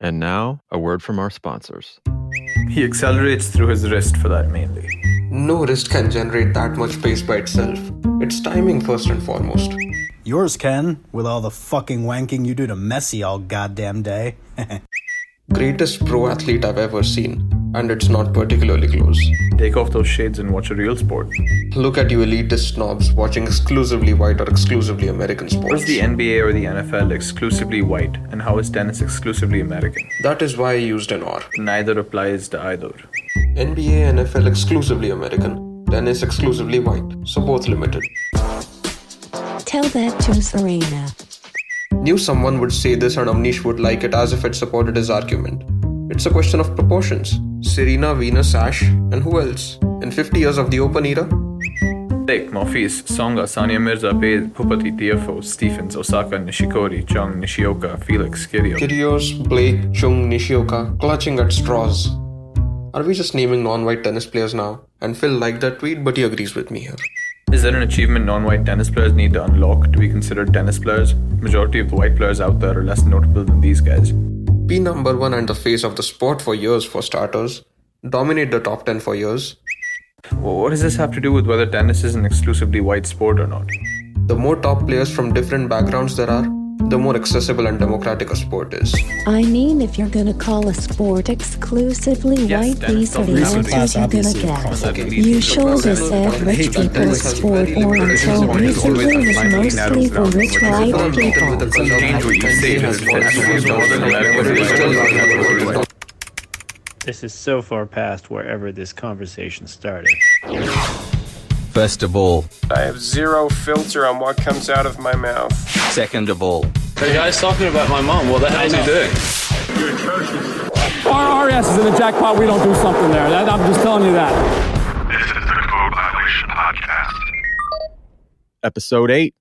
And now, a word from our sponsors. He accelerates through his wrist for that mainly. No wrist can generate that much pace by itself. It's timing first and foremost. Yours can, with all the fucking wanking you do to Messi all goddamn day. Greatest pro athlete I've ever seen, and it's not particularly close. Take off those shades and watch a real sport. Look at you elitist snobs watching exclusively white or exclusively American How sports. is the NBA or the NFL exclusively white, and how is tennis exclusively American? That is why I used an or. Neither applies to either. NBA, NFL exclusively American, tennis exclusively white, so both limited. Tell that to Serena. Knew someone would say this and Avnish would like it as if it supported his argument. It's a question of proportions. Serena, Venus, Ash, and who else? In 50 years of the Open era? Blake, Monfils, Tsonga, Sania Mirza, Babe, Bhupathi, Tiafoe, Stephens, Osaka, Nishikori, Chung, Nishioka, Felix, Kyrgios. Kyrgios, Blake, Chung, Nishioka, clutching at straws. Are we just naming non-white tennis players now? And Phil liked that tweet, but he agrees with me here. Is there an achievement non-white tennis players need to unlock to be considered tennis players? Majority of the white players out there are less notable than these guys. Be number one and the face of the sport for years for starters. Dominate the top 10 for years. What does this have to do with whether tennis is an exclusively white sport or not? The more top players from different backgrounds there are, the more accessible and democratic a sport is. I mean, if you're gonna call a sport exclusively Yes, white, Dennis, these are the answers you're gonna get. obviously. You shoulda said rich people's sport, or until recently was mostly for rich white people. This is so far past wherever this conversation started. First of all, I have zero filter on what comes out of my mouth. second of all, The guy's talking about my mom. What the hell is he doing? Our, our ass is in the jackpot. We don't do something there. That, I'm just telling you that. This is the Code Violation Podcast. Episode 8.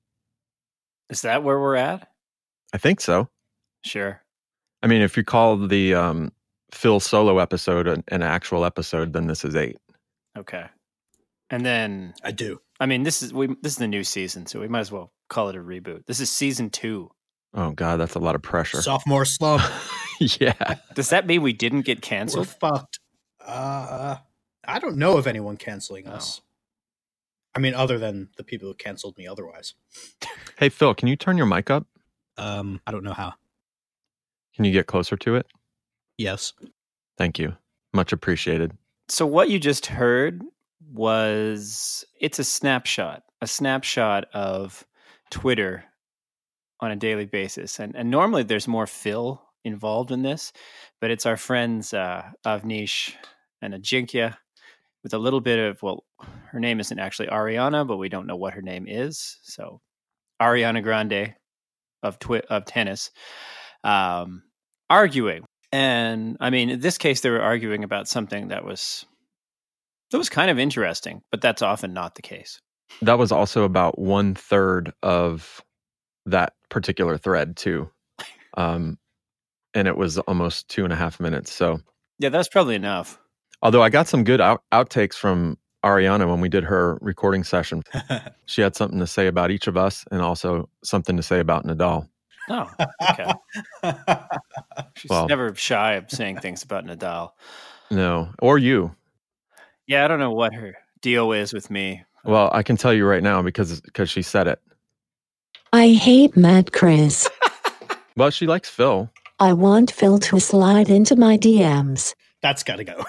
Is that where we're at? I think so. Sure. I mean, if you call the um, Phil solo episode an, an actual episode, then this is 8. Okay. And then I do. I mean this is we this is the new season, so we might as well call it a reboot. This is season two. Oh, God, that's a lot of pressure. Sophomore slump. yeah. Does that mean we didn't get We're canceled? fucked. Uh, I don't know of anyone canceling us. I mean, other than the people who canceled me otherwise. Hey, Phil, can you turn your mic up? Um, I don't know how. Can you get closer to it? Yes. Thank you. Much appreciated. So what you just heard was it's a snapshot, a snapshot of Twitter on a daily basis. And and normally there's more Phil involved in this, but it's our friends uh Avnish and Ajinkya with a little bit of well, her name isn't actually Ariana, but we don't know what her name is. So Ariana Grande of twi- of tennis um arguing. And I mean, in this case they were arguing about something that was that was kind of interesting, but that's often not the case. That was also about one third of that particular thread, too. Um, and it was almost two and a half minutes. So, Yeah, that's probably enough. although I got some good out- outtakes from Ariana when we did her recording session, she had something to say about each of us and also something to say about Nadal. Oh, okay. She's Well- never shy of saying things about Nadal. No, or you. Yeah, I don't know what her deal is with me. Well, I can tell you right now because because she said it. I hate Mad Chris. Well, she likes Phil. I want Phil to slide into my DMs. That's got to go.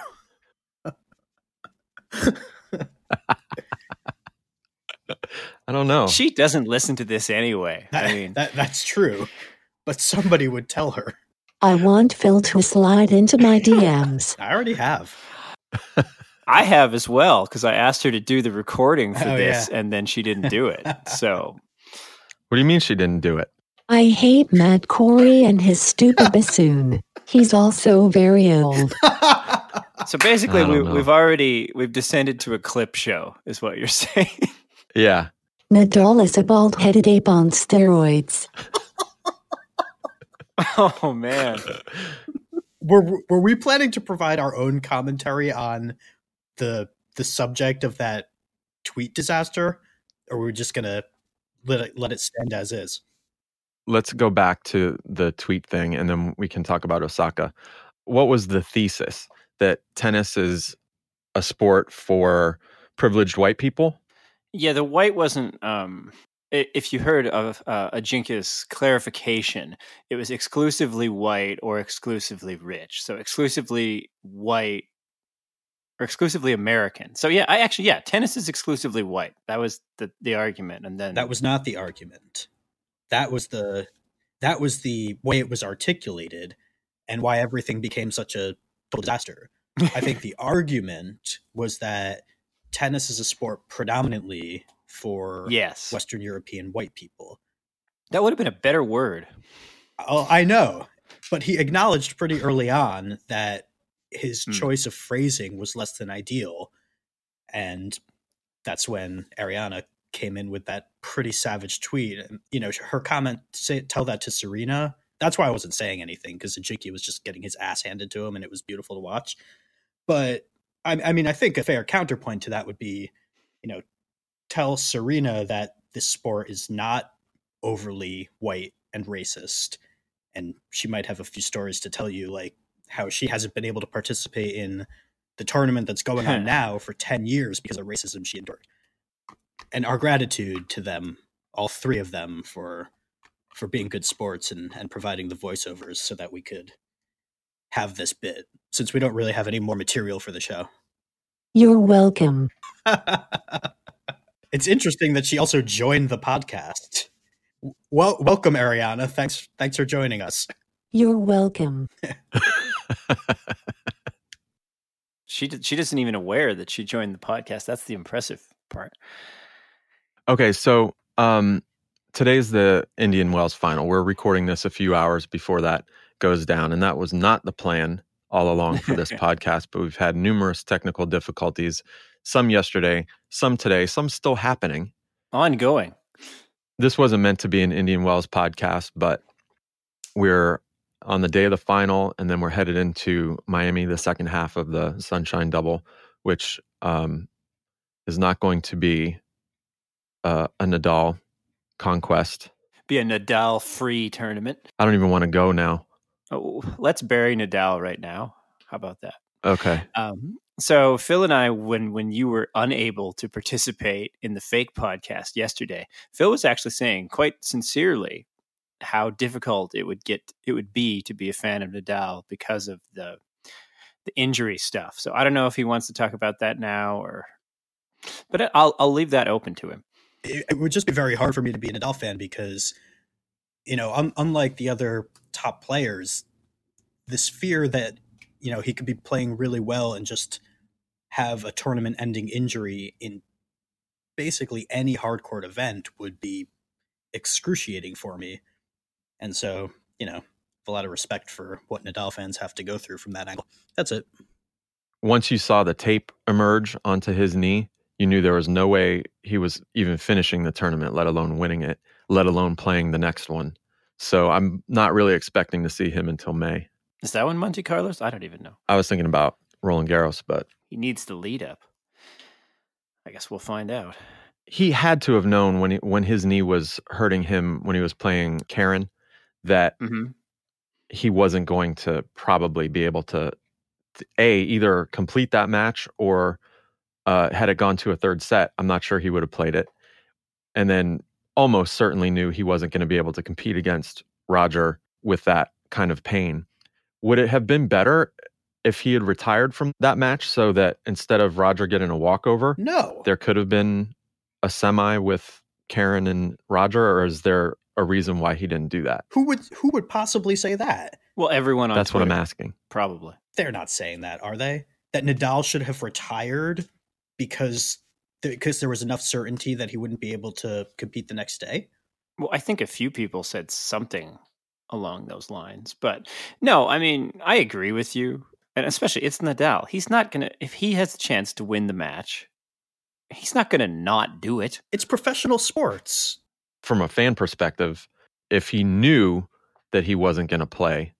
I don't know. She doesn't listen to this anyway. That, I mean, that that's true, but somebody would tell her. I want Phil to slide into my DMs. I already have. I have as well because I asked her to do the recording for Oh, this, yeah. and then she didn't do it. So What do you mean she didn't do it? I hate Matt Corey and his stupid bassoon. He's also very old. So basically, we, we've already we've descended to a clip show, is what you're saying. Yeah. Nadal is a bald-headed ape on steroids. oh man, Were were we planning to provide our own commentary on the the subject of that tweet disaster, or were we just gonna let it let it stand as is? let's go back to the tweet thing and then we can talk about Osaka. What was the thesis that tennis is a sport for privileged white people? Yeah, the white wasn't. Um, if you heard of uh, Ajinkya's clarification, it was exclusively white or exclusively rich. So exclusively white or exclusively American. So yeah, I actually yeah, tennis is exclusively white. That was the the argument, and then That was not the argument. That was the that was the way it was articulated and why everything became such a total disaster. I think the argument was that tennis is a sport predominantly for yes, Western European white people. that would have been a better word. Oh, I know, but he acknowledged pretty early on that his Hmm. choice of phrasing was less than ideal, and that's when Ariana came in with that pretty savage tweet. And you know, her comment say, "Tell that to Serena." That's why I wasn't saying anything because Ajinkya was just getting his ass handed to him, and it was beautiful to watch. But I, I mean, I think a fair counterpoint to that would be, you know, tell Serena that this sport is not overly white and racist and she might have a few stories to tell you like how she hasn't been able to participate in the tournament that's going on now for 10 years because of racism she endured. And our gratitude to them all three of them for for being good sports and and providing the voiceovers so that we could have this bit since we don't really have any more material for the show. You're welcome. it's interesting that she also joined the podcast. Well welcome ariana. Thanks thanks for joining us. You're welcome. She did, she isn't even aware that she joined the podcast. That's the impressive part. Okay, so um, today's the Indian Wells final. We're recording this a few hours before that goes down, and that was not the plan all along for this podcast. But we've had numerous technical difficulties. Some yesterday, some today, some still happening. Ongoing. This wasn't meant to be an Indian Wells podcast, but we're on the day of the final, and then we're headed into Miami, the second half of the Sunshine Double, which um, is not going to be uh, a Nadal conquest. Be a Nadal free tournament. I don't even want to go now. Oh, let's bury Nadal right now. How about that? Okay. Um, so Phil and I, when when you were unable to participate in the fake podcast yesterday, Phil was actually saying quite sincerely how difficult it would get it would be to be a fan of Nadal because of the the injury stuff. So I don't know if he wants to talk about that now or but I'll I'll leave that open to him. it, it would just be very hard for me to be a Nadal fan because, you know, un- unlike the other top players, this fear that you know he could be playing really well and just have a tournament-ending injury in basically any hardcourt event would be excruciating for me. And so, you know, a lot of respect for what Nadal fans have to go through from that angle. That's it. Once you saw the tape emerge onto his knee, you knew there was no way he was even finishing the tournament, let alone winning it, let alone playing the next one. So I'm not really expecting to see him until May. Is that one Monte Carlos? I don't even know. I was thinking about Roland Garros, but He needs the lead up. I guess we'll find out. he had to have known when he, when his knee was hurting him when he was playing Karen that Mhm. he wasn't going to probably be able to, to a either complete that match or uh, had it gone to a third set. I'm not sure he would have played it, and then almost certainly knew he wasn't going to be able to compete against Roger with that kind of pain. Would it have been better if he had retired from that match so that instead of Roger getting a walkover, No. there could have been a semi with Karen and Roger, or is there a reason why he didn't do that? Who would who would possibly say that? Well, everyone on That's what I'm asking. Probably. They're not saying that, are they? That Nadal should have retired because because there was enough certainty that he wouldn't be able to compete the next day. Well, I think a few people said something along those lines, but no, I mean, I agree with you, and especially it's Nadal. He's not gonna if he has a chance to win the match, he's not gonna not do it. It's professional sports. From a fan perspective, if he knew that he wasn't going to play,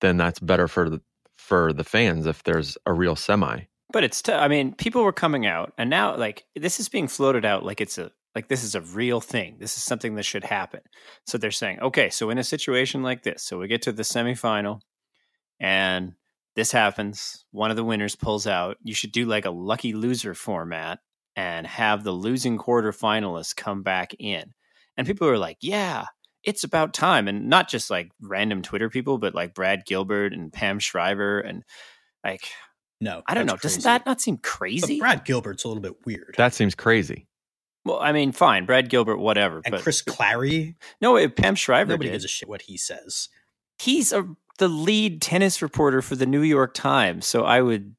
then that's better for the for the fans if there's a real semi. But it's, t- I mean, people were coming out, and now like this is being floated out like it's a Like this is a real thing. This is something that should happen. So they're saying, okay, so in a situation like this, so we get to the semifinal and this happens, one of the winners pulls out. You should do like a lucky loser format and have the losing quarterfinalists come back in. And people are like, yeah, it's about time. And not just like random Twitter people, but like Brad Gilbert and Pam Shriver and like No, I don't know. that's Doesn't that not seem But crazy? Brad Gilbert's a little bit weird. That seems crazy. well, I mean, fine, Brad Gilbert, whatever. and but Chris Clarey, no, if Pam Shriver nobody did. gives a shit what he says. he's a the lead tennis reporter for the New York Times, so I would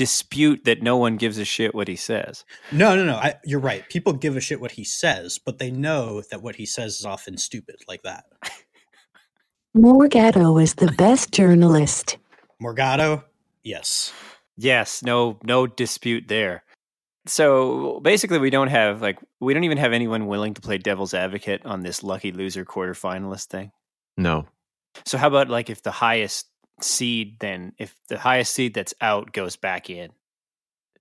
dispute that no one gives a shit what he says. No, no, no. I, you're right. People give a shit what he says, but they know that what he says is often stupid, like that. Morgado is the best journalist. Morgado, yes. Yes, no no dispute there. So basically we don't have like we don't even have anyone willing to play devil's advocate on this lucky loser quarterfinalist thing. No. So how about like if the highest seed then if the highest seed that's out goes back in?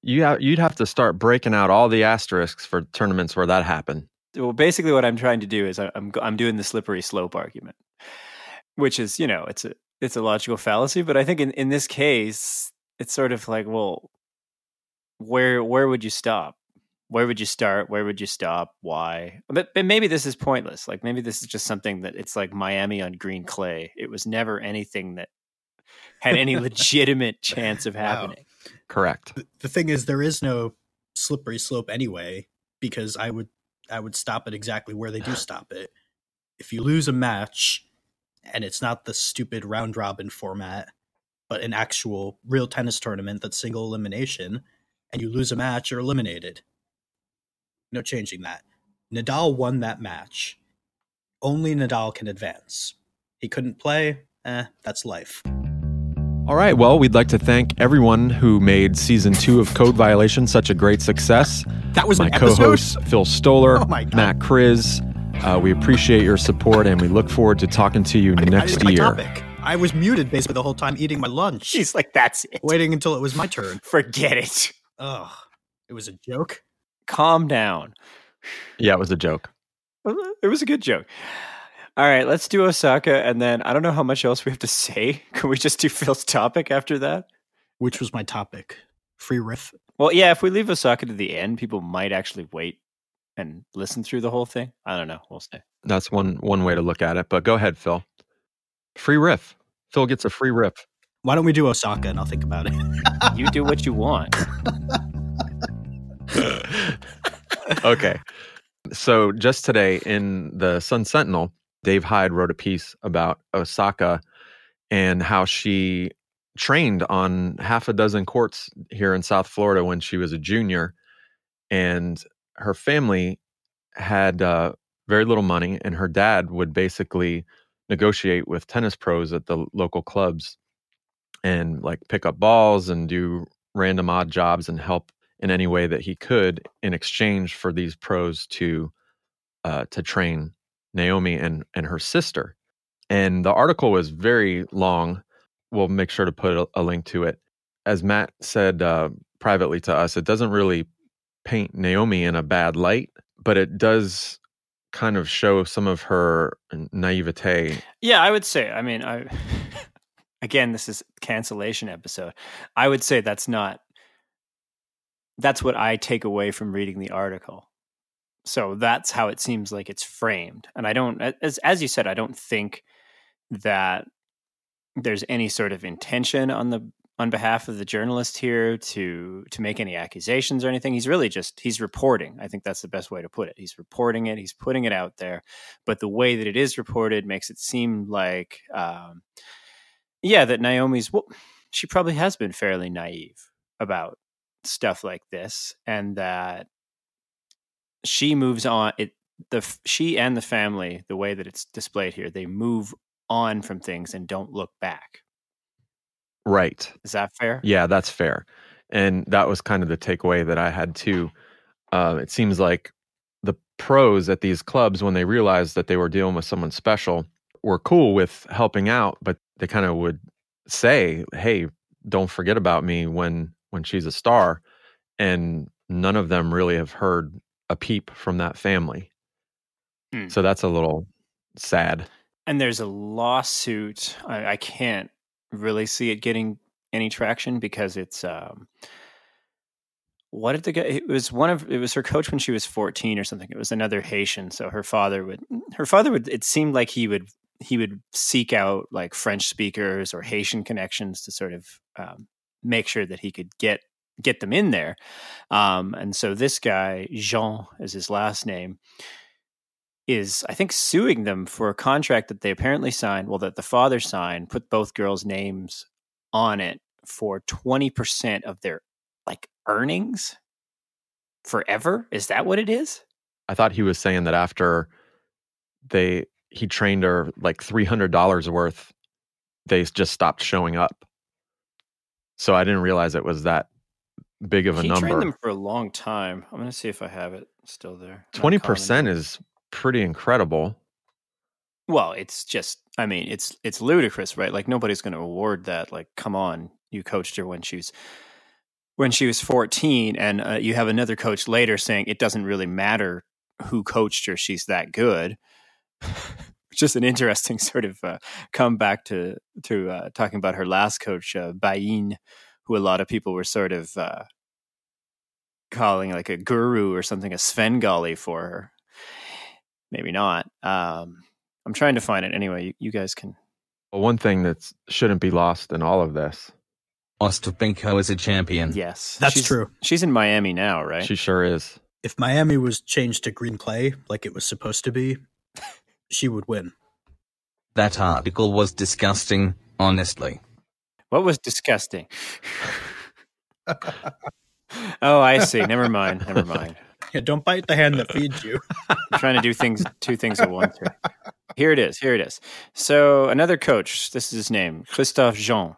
You ha- you'd have to start breaking out all the asterisks for tournaments where that happened. well basically what i'm trying to do is i'm i'm doing the slippery slope argument which is you know it's a it's a logical fallacy but i think in in this case it's sort of like well where where would you stop? Where would you start? Where would you stop? Why? But, but maybe this is pointless. Like maybe this is just something that it's like miami on green clay. It was never anything that had any legitimate chance of Wow. happening Correct. The, the thing is, there is no slippery slope anyway, because I would I would stop it exactly where they do stop it. If you lose a match, and it's not the stupid round robin format, but an actual real tennis tournament that's single elimination, and you lose a match, you're eliminated. No changing that. Nadal won that match. Only Nadal can advance. He couldn't play. Eh, that's life. All right. Well, we'd like to thank everyone who made season two of Code Violation such a great success. That was my an episode? co-hosts Phil Stoller, Oh my God. Matt Kriz. Uh, we appreciate your support, and we look forward to talking to you I next didn't year. my topic. I was muted basically the whole time eating my lunch. she's like that's it waiting until it was my turn. forget it Ugh. It was a joke. calm down Yeah, it was a joke. It was a good joke. All right, let's do Osaka, and then I don't know how much else we have to say. Can we just do Phil's topic after that? Which was my topic. Free riff. Well, yeah, if we leave Osaka to the end, people might actually wait and listen through the whole thing. I don't know. We'll see. That's one one way to look at it. But go ahead, Phil. Free riff. Phil gets a free riff. Why don't we do Osaka and I'll think about it? You do what you want. okay. So just today in the Sun Sentinel, Dave Hyde wrote a piece about Osaka and how she trained on half a dozen courts here in South Florida when she was a junior. And her family had uh, very little money, and her dad would basically negotiate with tennis pros at the local clubs and like pick up balls and do random odd jobs and help in any way that he could in exchange for these pros to uh, to train Naomi and and her sister. And the article was very long. We'll make sure to put a, a link to it. As Matt said uh, privately to us, it doesn't really paint Naomi in a bad light, but it does kind of show some of her naivete. Yeah, I would say. I mean, I again, this is cancellation episode. I would say that's not. That's what I take away from reading the article. So that's how it seems like it's framed, and I don't, as as you said, I don't think that there's any sort of intention on the on behalf of the journalist here to to make any accusations or anything. He's really just he's reporting. I think that's the best way to put it. He's reporting it. He's putting it out there, but the way that it is reported makes it seem like, um, yeah, that Naomi's well, she probably has been fairly naive about stuff like this, and that she moves on. It the she and the family, the way that it's displayed here, they move on from things and don't look back. Right. Is that fair? Yeah, that's fair. And that was kind of the takeaway that I had too. Uh, it seems like the pros at these clubs, when they realized that they were dealing with someone special, were cool with helping out, but they kind of would say, "Hey, don't forget about me when when she's a star." And none of them really have heard a peep from that family. Hmm. So that's a little sad. And there's a lawsuit. I, I can't really see it getting any traction because it's um, what did the guy? It was one of it was her coach when she was 14 or something. It was another Haitian. So her father would her father would. It seemed like he would he would seek out like French speakers or Haitian connections to sort of um, make sure that he could get get them in there. Um, and so this guy Jean is his last name is I think suing them for a contract that they apparently signed, well that the father signed, put both girls' names on it for 20% of their like earnings forever. Is that what it is? I thought he was saying that after they he trained her like three hundred dollars worth, they just stopped showing up. So I didn't realize it was that big of a he trained them for a long time. I'm going to see if I have it still there. Twenty percent is pretty incredible. Well, it's just I mean, it's it's ludicrous, right? Like nobody's going to award that. Like come on, you coached her when she's when she was 14 and uh, you have another coach later saying it doesn't really matter who coached her, she's that good. just an interesting sort of uh, comeback to to uh, talking about her last coach, uh, Bajin, who a lot of people were sort of uh, calling like a guru or something, a Svengali for her. Maybe not. Um, I'm trying to find it anyway. You, you guys can. Well, one thing that shouldn't be lost in all of this, Ostapenko is a champion. Yes, That's she's, true. She's in Miami now, right? she sure is. If Miami was changed to green clay like it was supposed to be, she would win. That article was disgusting, honestly. What was disgusting? oh, I see. Never mind. Never mind. Yeah, don't bite the hand that feeds you. I'm trying to do things, two things at once. Here. here it is. Here it is. So another coach. This is his name, Christophe Jean,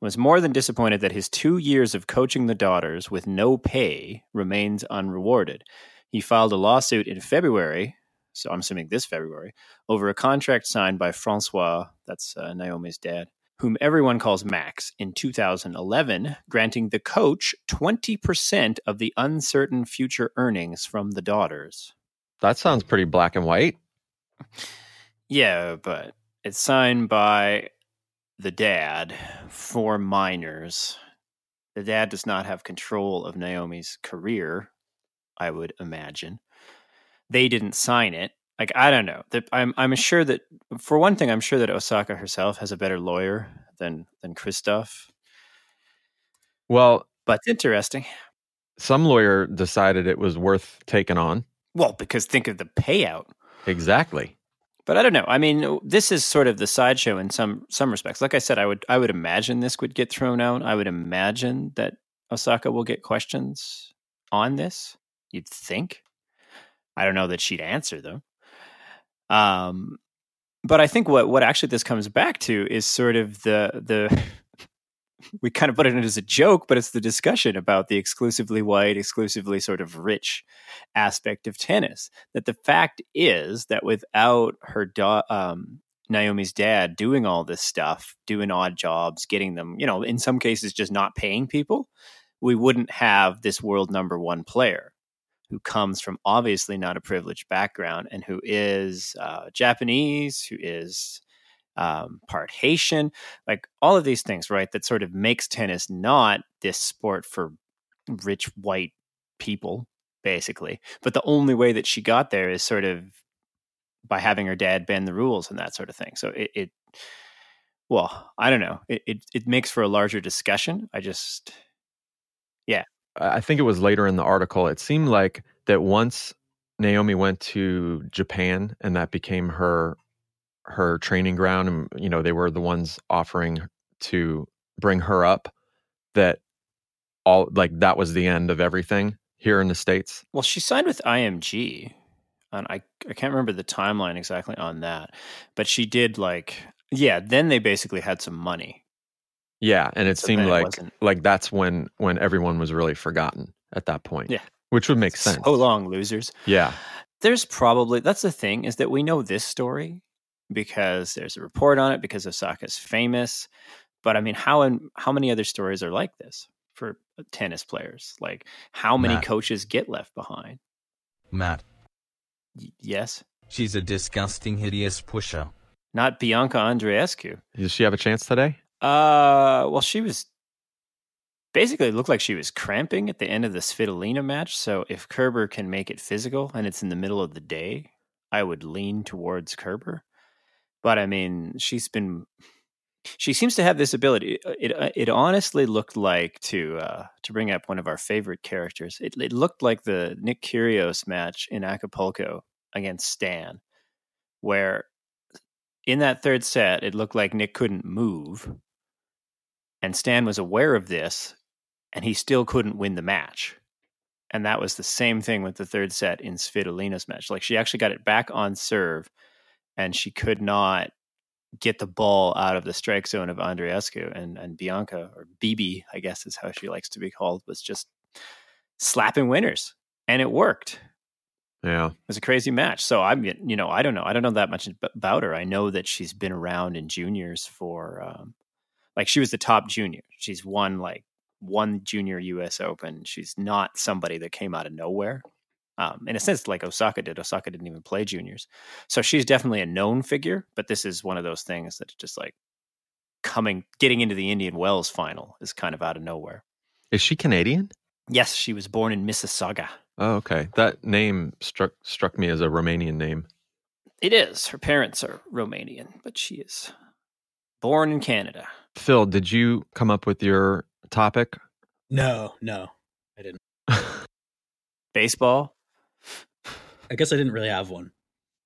was more than disappointed that his two years of coaching the daughters with no pay remains unrewarded. He filed a lawsuit in February, so I'm assuming this February, over a contract signed by Francois, that's uh, Naomi's dad, whom everyone calls Max, in 2011, granting the coach 20% of the uncertain future earnings from the daughters. That sounds pretty black and white. Yeah, but it's signed by the dad for minors. The dad does not have control of Naomi's career, I would imagine. They didn't sign it. Like I don't know. I'm I'm sure that for one thing, I'm sure that Osaka herself has a better lawyer than than Christoph. Well, But it's interesting. some lawyer decided it was worth taking on. Well, because think of the payout. Exactly. But I don't know. I mean, this is sort of the sideshow in some some respects. Like I said, I would I would imagine this would get thrown out. I would imagine that Osaka will get questions on this. You'd think. I don't know that she'd answer them. Um, but I think what what actually this comes back to is sort of the the we kind of put it in as a joke, but it's the discussion about the exclusively white, exclusively sort of rich aspect of tennis. That the fact is that without her um, Naomi's dad doing all this stuff, doing odd jobs, getting them, you know, in some cases just not paying people, we wouldn't have this world number one player who comes from obviously not a privileged background and who is uh, Japanese, who is um, part Haitian, like all of these things, right? That sort of makes tennis not this sport for rich white people, basically. But the only way that she got there is sort of by having her dad bend the rules and that sort of thing. So it, it well, I don't know. It, it it makes for a larger discussion. I just, yeah, I think it was later in the article. It seemed like that once Naomi went to Japan and that became her her training ground and you know they were the ones offering to bring her up that all like that was the end of everything here in the states. Well, she signed with IMG, and I I can't remember the timeline exactly on that, but she did like yeah. Then they basically had some money. Yeah, and it So seemed then it like like that's when when everyone was really forgotten at that point. Yeah. Which would make sense. So long, losers. Yeah. There's probably that's the thing is that we know this story because there's a report on it because Osaka's famous. But I mean, how and how many other stories are like this for uh, tennis players? Like how many Matt. coaches get left behind? Matt. Y- yes. She's a disgusting, hideous pusher. Not Bianca Andreescu. Does she have a chance today? Uh, well, she was basically looked like she was cramping at the end of the Svitolina match. So if Kerber can make it physical and it's in the middle of the day, I would lean towards Kerber. But I mean, she's been she seems to have this ability. It it, it honestly looked like to uh, to bring up one of our favorite characters. It, it looked like the Nick Kyrgios match in Acapulco against Stan, where in that third set it looked like Nick couldn't move, and Stan was aware of this, and he still couldn't win the match. And that was the same thing with the third set in Svitolina's match. Like she actually got it back on serve, and she could not get the ball out of the strike zone of Andreescu and, and Bianca or Bibi, I guess is how she likes to be called, was just slapping winners. And it worked. Yeah. It was a crazy match. So I'm, you know, I don't know. I don't know that much about her. I know that she's been around in juniors for, um, like she was the top junior. She's won like one junior U.S. Open. She's not somebody that came out of nowhere. Um, in a sense, like Osaka did. Osaka didn't even play juniors, so she's definitely a known figure. But this is one of those things that just like coming, getting into the Indian Wells final is kind of out of nowhere. Is she Canadian? Yes, she was born in Mississauga. Oh, okay. That name struck struck me as a Romanian name. It is. Her parents are Romanian, but she is born in Canada. Phil, did you come up with your topic? No, no, I didn't. Baseball. I guess I didn't really have one.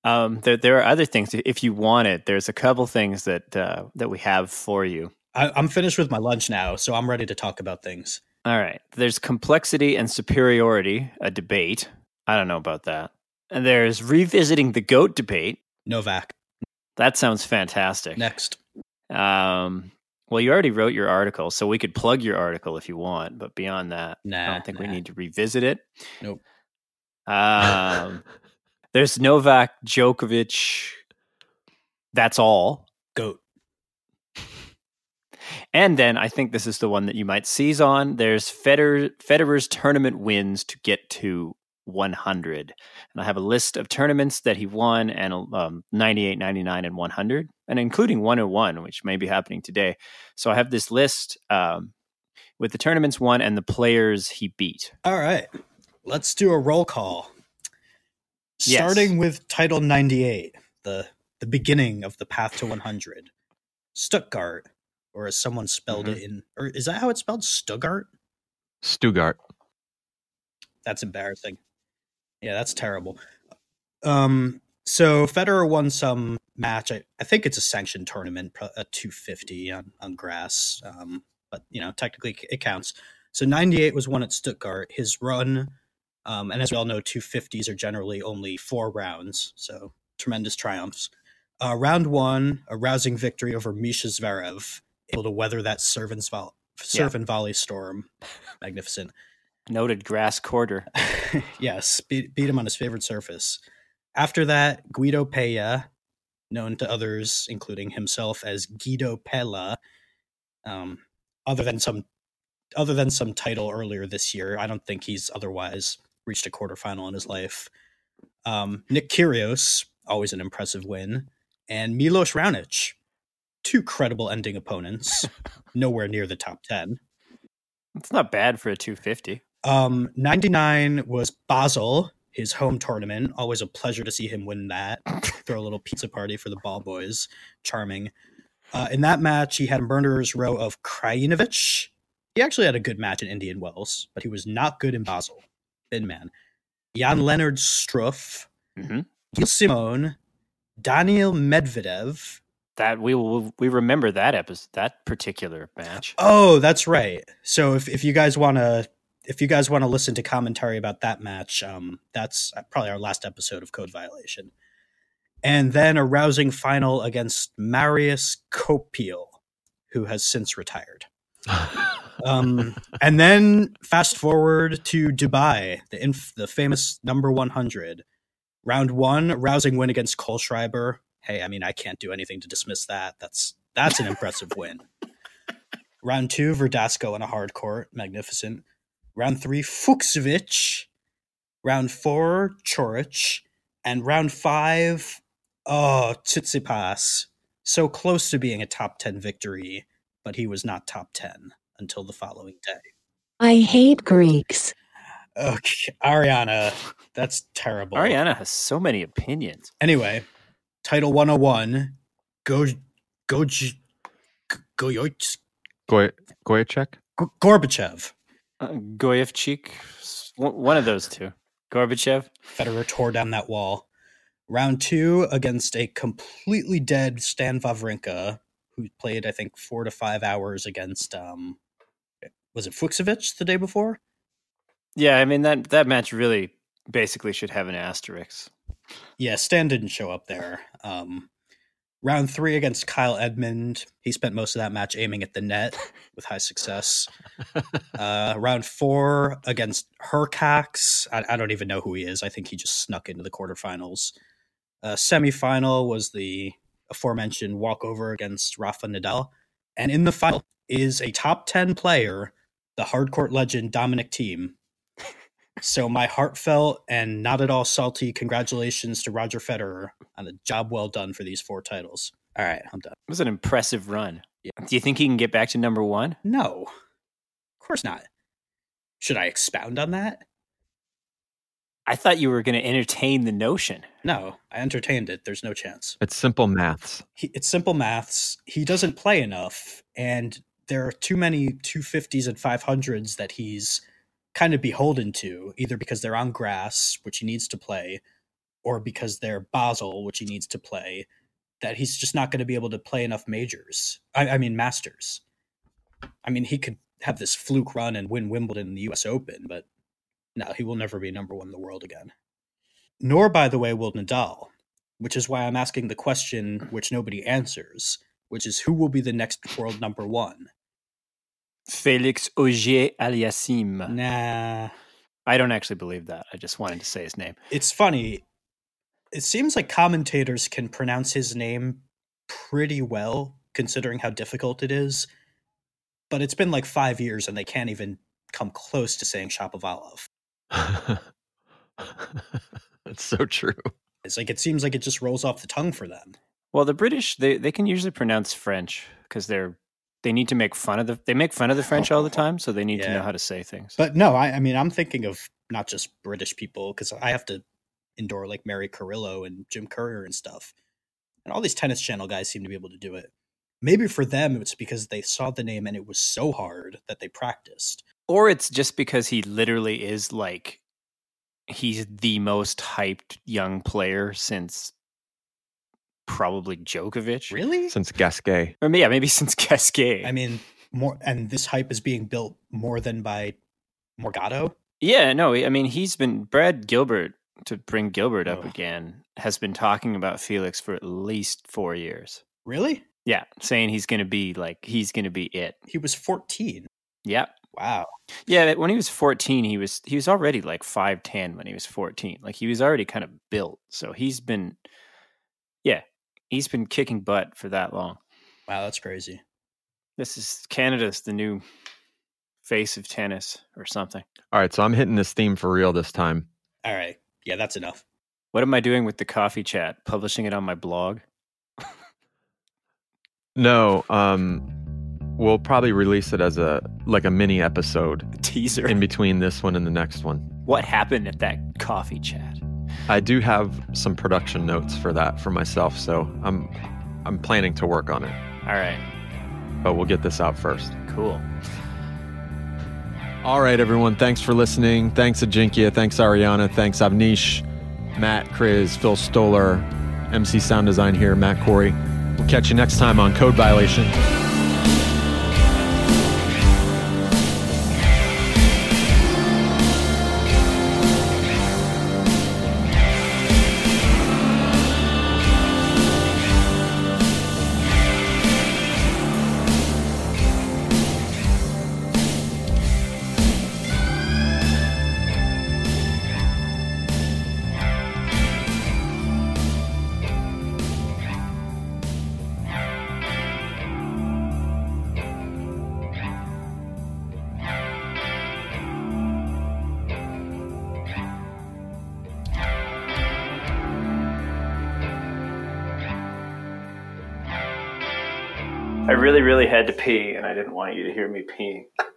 Um, there, there are other things. If you want it, there's a couple things that uh, that we have for you. I, I'm finished with my lunch now, so I'm ready to talk about things. All right. There's complexity and superiority, a debate. I don't know about that. And there's revisiting the goat debate. Novak. That sounds fantastic. Next. Um, well, you already wrote your article, so we could plug your article if you want. But beyond that, nah, I don't think nah. we need to revisit it. Nope. Um, there's Novak Djokovic. That's all. Goat. And then I think this is the one that you might seize on. There's Federer, Federer's tournament wins to get to 100. And I have a list of tournaments that he won and um, 98, 99, and 100, and including 101, which may be happening today. So I have this list um, with the tournaments won and the players he beat. All right. Let's do a roll call. Yes. Starting with title 98, the, the beginning of the path to 100. Stuttgart, or as someone spelled Mm-hmm. it in, or is that how it's spelled? Stuttgart? Stuttgart. That's embarrassing. Yeah, that's terrible. Um, so Federer won some match. I, I think it's a sanctioned tournament, a 250 on, on grass. Um, but you know, technically it counts. So 98 was won at Stuttgart. His run, um, and as we all know, 250s are generally only four rounds. So tremendous triumphs. Uh, round one, a rousing victory over Mischa Zverev, able to weather that vol- serve Yeah. and volley storm. Magnificent. Noted grass quarter. yes, beat, beat him on his favorite surface. After that, Guido Pella, known to others, including himself as Guido Pella, um, other than some other than some title earlier this year, I don't think he's otherwise reached a quarterfinal in his life. Um, Nick Kyrgios, always an impressive win, and Milos Raonic, two credible ending opponents, nowhere near the top ten. It's not bad for a 250. Um, 99 was Basel, his home tournament. Always a pleasure to see him win that. Throw a little pizza party for the ball boys. Charming. Uh, in that match, he had a murderer's row of Krajinovic. He actually had a good match in Indian Wells, but he was not good in Basel. Thin man. Jan Lennard Struff, Mm-hmm. Gilles Simon, Daniil Medvedev. That we will we remember that episode, that particular match. Oh, that's right. So if, if you guys want to if you guys want to listen to commentary about that match, um, that's probably our last episode of Code Violation. And then a rousing final against Marius Copil, who has since retired. Um, and then fast forward to Dubai, the inf- the famous number 100. Round one, rousing win against Kohlschreiber. Hey, I mean, I can't do anything to dismiss that. That's that's an impressive win. Round two, Verdasco on a hard court, magnificent. Round three, Fucsovics. Round four, Coric. And round five, oh, Tsitsipas. So close to being a top 10 victory, but he was not top 10 until the following day. I hate Greeks. Okay, Ariana, that's terrible. Ariana has so many opinions. Anyway, title 101, Go Go Goyoch Goy- Goyachek? G- Gorbachev. Uh, Goyevchik, one one of those two. Gorbachev. Federer tore down that wall. Round two against a completely dead Stan Wawrinka, who played, I think, four to five hours against, um, was it Fucsovics the day before? Yeah, I mean that that match really basically should have an asterisk. Yeah, Stan didn't show up there. Um, round three against Kyle Edmund. He spent most of that match aiming at the net with high success. Uh, round four against Hurkacz. I, I don't even know who he is. I think he just snuck into the quarterfinals. Uh, semifinal was the aforementioned walkover against Rafa Nadal. And in the final is a top 10 player, the hardcourt legend Dominic Thiem. So my heartfelt and not at all salty congratulations to Roger Federer on a job well done for these four titles. All right, I'm done. It was an impressive run. Do you think he can get back to number one? No, of course not. Should I expound on that? I thought you were going to entertain the notion. No, I entertained it. There's no chance. It's simple maths. He, it's simple maths. He doesn't play enough, and there are too many 250s and 500s that he's kind of beholden to, either because they're on grass, which he needs to play, or because they're Basel, which he needs to play, that he's just not going to be able to play enough majors. I, I mean, masters. I mean, he could have this fluke run and win Wimbledon the US Open, but no, he will never be number one in the world again. Nor, by the way, will Nadal, which is why I'm asking the question which nobody answers, which is who will be the next world number one? Felix Auger Aliassime. Nah. I don't actually believe that. I just wanted to say his name. It's funny. It seems like commentators can pronounce his name pretty well, considering how difficult it is. But it's been like five years and they can't even come close to saying Shapovalov. That's so true. It's like it seems like it just rolls off the tongue for them. Well, the British they, they can usually pronounce French because they're they need to make fun of the they make fun of the French all the time, so they need to know how to say things. But no, I, I mean, I'm thinking of not just British people because I have to endure like Mary Carrillo and Jim Courier and stuff. And all these tennis channel guys seem to be able to do it. Maybe for them, it's because they saw the name and it was so hard that they practiced. Or it's just because he literally is like he's the most hyped young player since probably Djokovic. Really? Since Gasquet. Or yeah, maybe since Gasquet. I mean, more, and this hype is being built more than by Morgado. Yeah, no, I mean he's been Brad Gilbert to bring Gilbert up Ugh. again has been talking about Felix for at least 4 years. Really? Yeah, saying he's going to be like he's going to be it. He was 14. Yep. Wow. Yeah, when he was 14, he was he was already like 5'10 when he was 14. Like he was already kind of built. So he's been yeah, he's been kicking butt for that long. Wow, that's crazy. This is Canada's the new face of tennis or something. All right, so I'm hitting this theme for real this time. All right. Yeah, that's enough. What am I doing with the coffee chat? Publishing it on my blog? No, um we'll probably release it as a like a mini episode Teaser. in between this one and the next one. What happened at that coffee chat? I do have some production notes for that for myself, so I'm I'm planning to work on it. All right. But we'll get this out first. Cool. All right, everyone. Thanks for listening. Thanks, Ajinkya. Thanks, Ariana. Thanks, Avnish, Matt, Chris, Phil Stoller, MC Sound Design here, Matt Corey. We'll catch you next time on Code Violation. Really, really had to pee, and I didn't want you to hear me peeing.